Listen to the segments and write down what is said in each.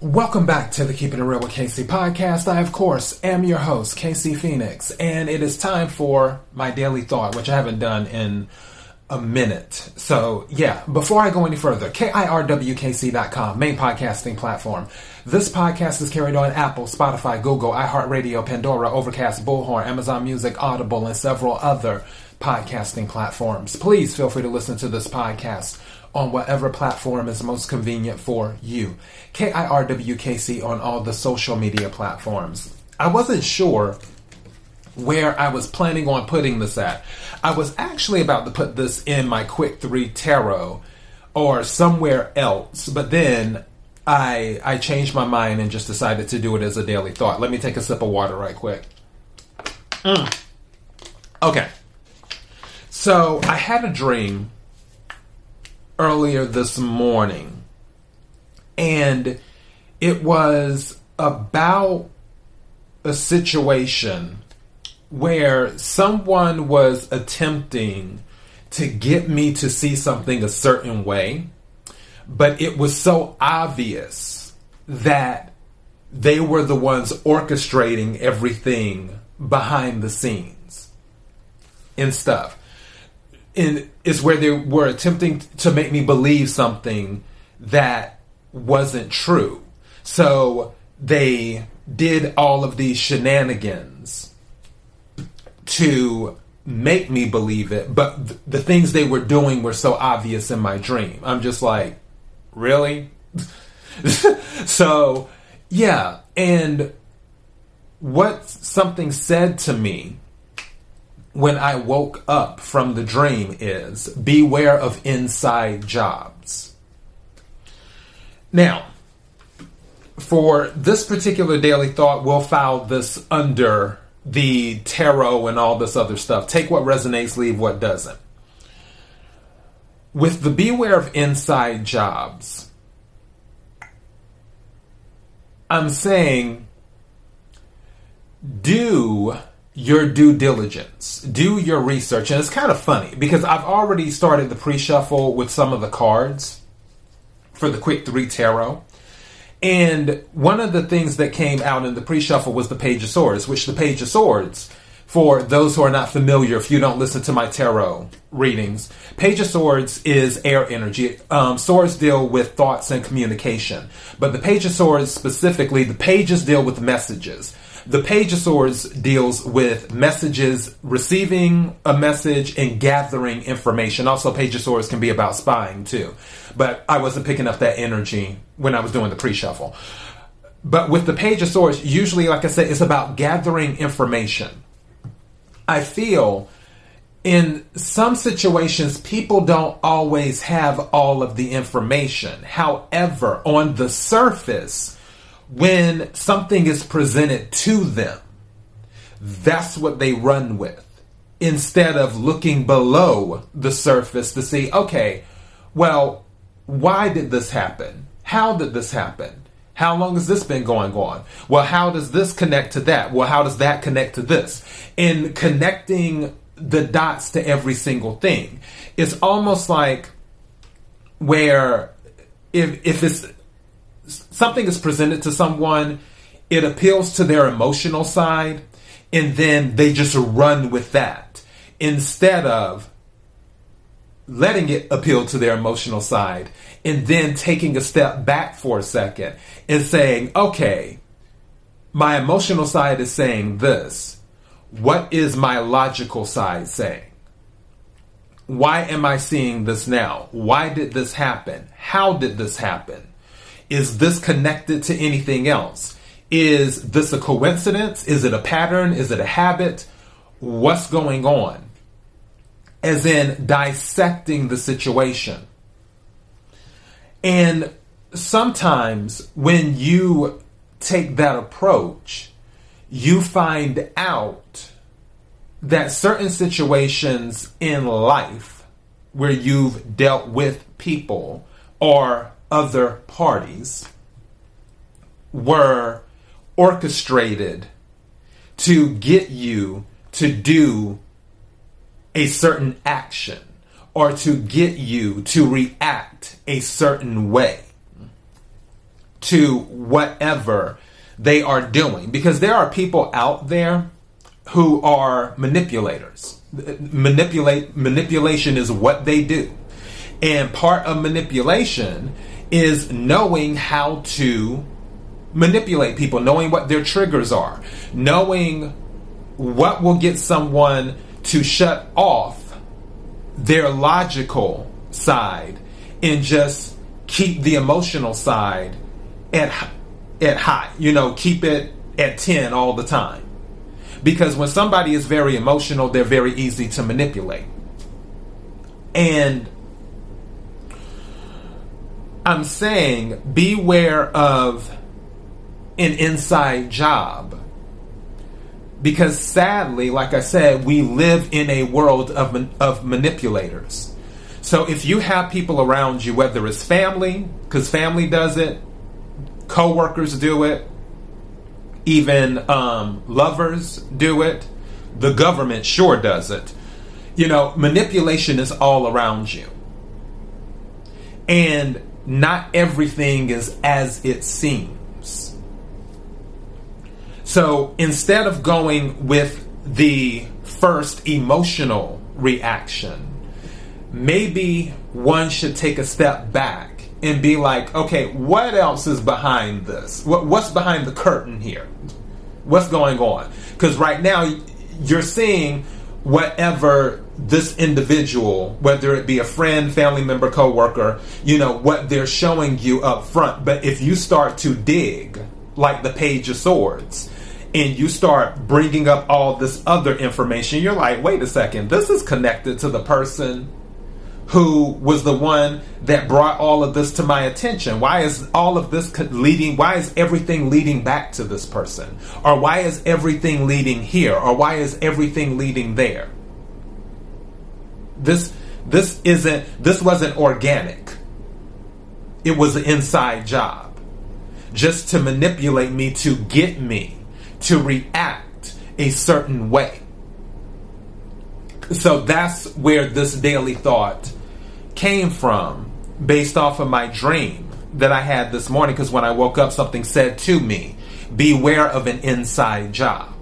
Welcome back to the Keeping It Real with KC podcast. I, of course, am your host, KC Phoenix, and it is time for my daily thought, which I haven't done in a minute. So, yeah, before I go any further, KIRWKC.com, main podcasting platform. This podcast is carried on Apple, Spotify, Google, iHeartRadio, Pandora, Overcast, Bullhorn, Amazon Music, Audible, and several other podcasting platforms. Please feel free to listen to this podcast on whatever platform is most convenient for you. KIRWKC on all the social media platforms. I wasn't sure where I was planning on putting this at. I was actually about to put this in my Quick 3 Tarot or somewhere else, but then I I changed my mind and just decided to do it as a daily thought. Let me take a sip of water right quick. Mm. Okay. So, I had a dream earlier this morning, and it was about a situation where someone was attempting to get me to see something a certain way, but it was so obvious that they were the ones orchestrating everything behind the scenes and stuff in is where they were attempting to make me believe something that wasn't true. So they did all of these shenanigans to make me believe it, but th- the things they were doing were so obvious in my dream. I'm just like, really? so, yeah, and what something said to me when I woke up from the dream is beware of inside jobs. Now, for this particular daily thought, we'll file this under the tarot and all this other stuff. Take what resonates, leave what doesn't. With the beware of inside jobs, I'm saying do your due diligence, do your research. And it's kind of funny because I've already started the pre shuffle with some of the cards for the Quick 3 Tarot. And one of the things that came out in the pre shuffle was the Page of Swords, which the Page of Swords, for those who are not familiar, if you don't listen to my tarot readings, Page of Swords is air energy. Um, swords deal with thoughts and communication. But the Page of Swords specifically, the pages deal with messages. The Page of Swords deals with messages, receiving a message and gathering information. Also, Page of Swords can be about spying too. But I wasn't picking up that energy when I was doing the pre shuffle. But with the Page of Swords, usually, like I said, it's about gathering information. I feel in some situations, people don't always have all of the information. However, on the surface, when something is presented to them, that's what they run with. Instead of looking below the surface to see, okay, well, why did this happen? How did this happen? How long has this been going on? Well, how does this connect to that? Well, how does that connect to this? In connecting the dots to every single thing, it's almost like where if if it's something is presented to someone, it appeals to their emotional side, and then they just run with that instead of letting it appeal to their emotional side and then taking a step back for a second and saying, okay, my emotional side is saying this. What is my logical side saying? Why am I seeing this now? Why did this happen? How did this happen? Is this connected to anything else? Is this a coincidence? Is it a pattern? Is it a habit? What's going on? As in dissecting the situation. And sometimes when you take that approach, you find out that certain situations in life where you've dealt with people or other parties were orchestrated to get you to do a certain action or to get you to react a certain way to whatever they are doing because there are people out there who are manipulators. Manipulate manipulation is what they do. And part of manipulation is knowing how to manipulate people, knowing what their triggers are, knowing what will get someone to shut off their logical side and just keep the emotional side at at high. You know, keep it at 10 all the time. Because when somebody is very emotional, they're very easy to manipulate. And I'm saying beware of an inside job. Because sadly, like I said, we live in a world of, of manipulators. So if you have people around you, whether it's family, because family does it, co-workers do it, even um, lovers do it, the government sure does it. You know, manipulation is all around you. And not everything is as it seems. So instead of going with the first emotional reaction, maybe one should take a step back and be like, okay, what else is behind this? What's behind the curtain here? What's going on? Because right now you're seeing whatever this individual, whether it be a friend, family member, coworker, you know, what they're showing you up front. But if you start to dig, like the Page of Swords, and you start bringing up all this other information, you're like, wait a second, this is connected to the person who was the one that brought all of this to my attention. Why is all of this leading? Why is everything leading back to this person? Or why is everything leading here? Or why is everything leading there? This this isn't this wasn't organic. It was an inside job. Just to manipulate me to get me to react a certain way. So that's where this daily thought came from based off of my dream that I had this morning because when I woke up, something said to me, Beware of an inside job.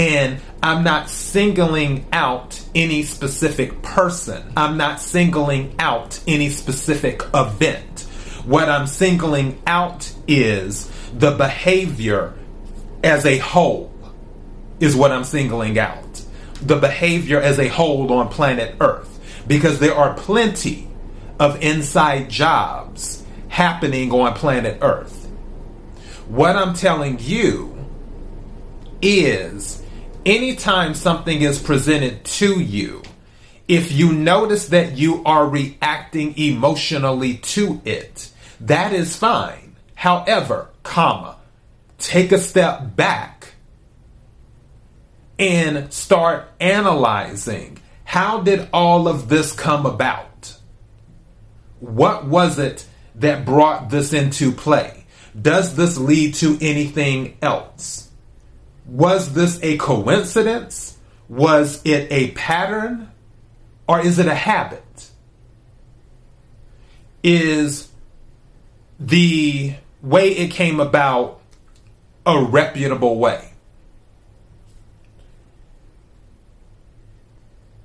And I'm not singling out any specific person, I'm not singling out any specific event. What I'm singling out is the behavior as a whole, is what I'm singling out. The behavior as a whole on planet Earth because there are plenty of inside jobs happening on planet Earth. What I'm telling you is anytime something is presented to you, if you notice that you are reacting emotionally to it, that is fine. However, comma, take a step back and start analyzing how did all of this come about? What was it that brought this into play? Does this lead to anything else? Was this a coincidence? Was it a pattern? Or is it a habit? Is the way it came about a reputable way?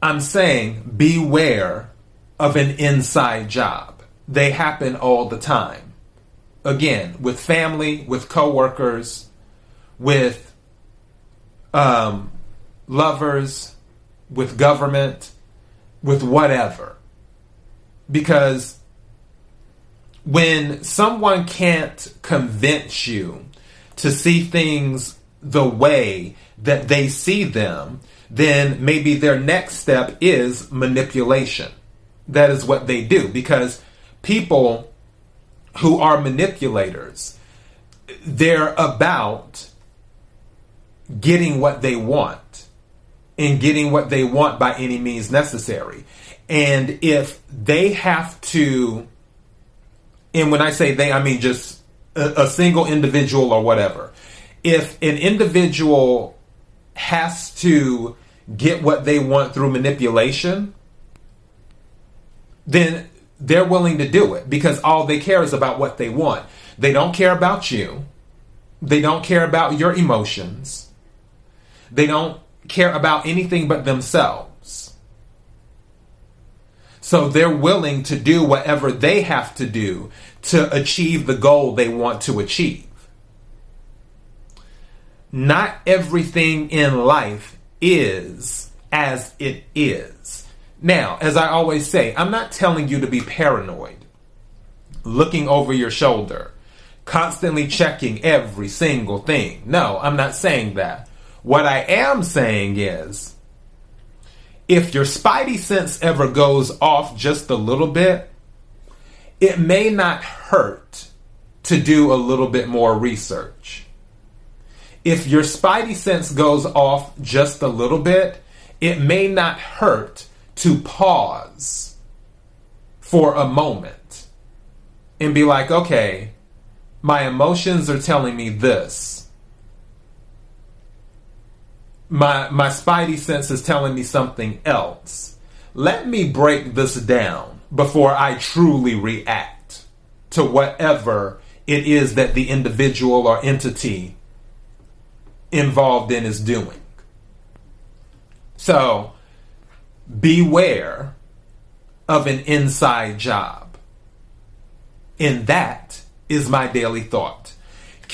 I'm saying beware of an inside job. They happen all the time. Again, with family, with coworkers, with um, lovers, with government, with whatever. Because when someone can't convince you to see things the way that they see them, then maybe their next step is manipulation. That is what they do because people who are manipulators, they're about getting what they want and getting what they want by any means necessary. And if they have to, and when I say they, I mean just a, a single individual or whatever. If an individual has to get what they want through manipulation, then they're willing to do it because all they care is about what they want. They don't care about you. They don't care about your emotions. They don't care about anything but themselves. So they're willing to do whatever they have to do to achieve the goal they want to achieve. Not everything in life is as it is. Now, as I always say, I'm not telling you to be paranoid, looking over your shoulder, constantly checking every single thing. No, I'm not saying that. What I am saying is, if your spidey sense ever goes off just a little bit, it may not hurt to do a little bit more research. If your spidey sense goes off just a little bit, it may not hurt to pause for a moment and be like, okay, my emotions are telling me this. My my spidey sense is telling me something else. Let me break this down before I truly react to whatever it is that the individual or entity involved in is doing. So beware of an inside job. And that is my daily thought.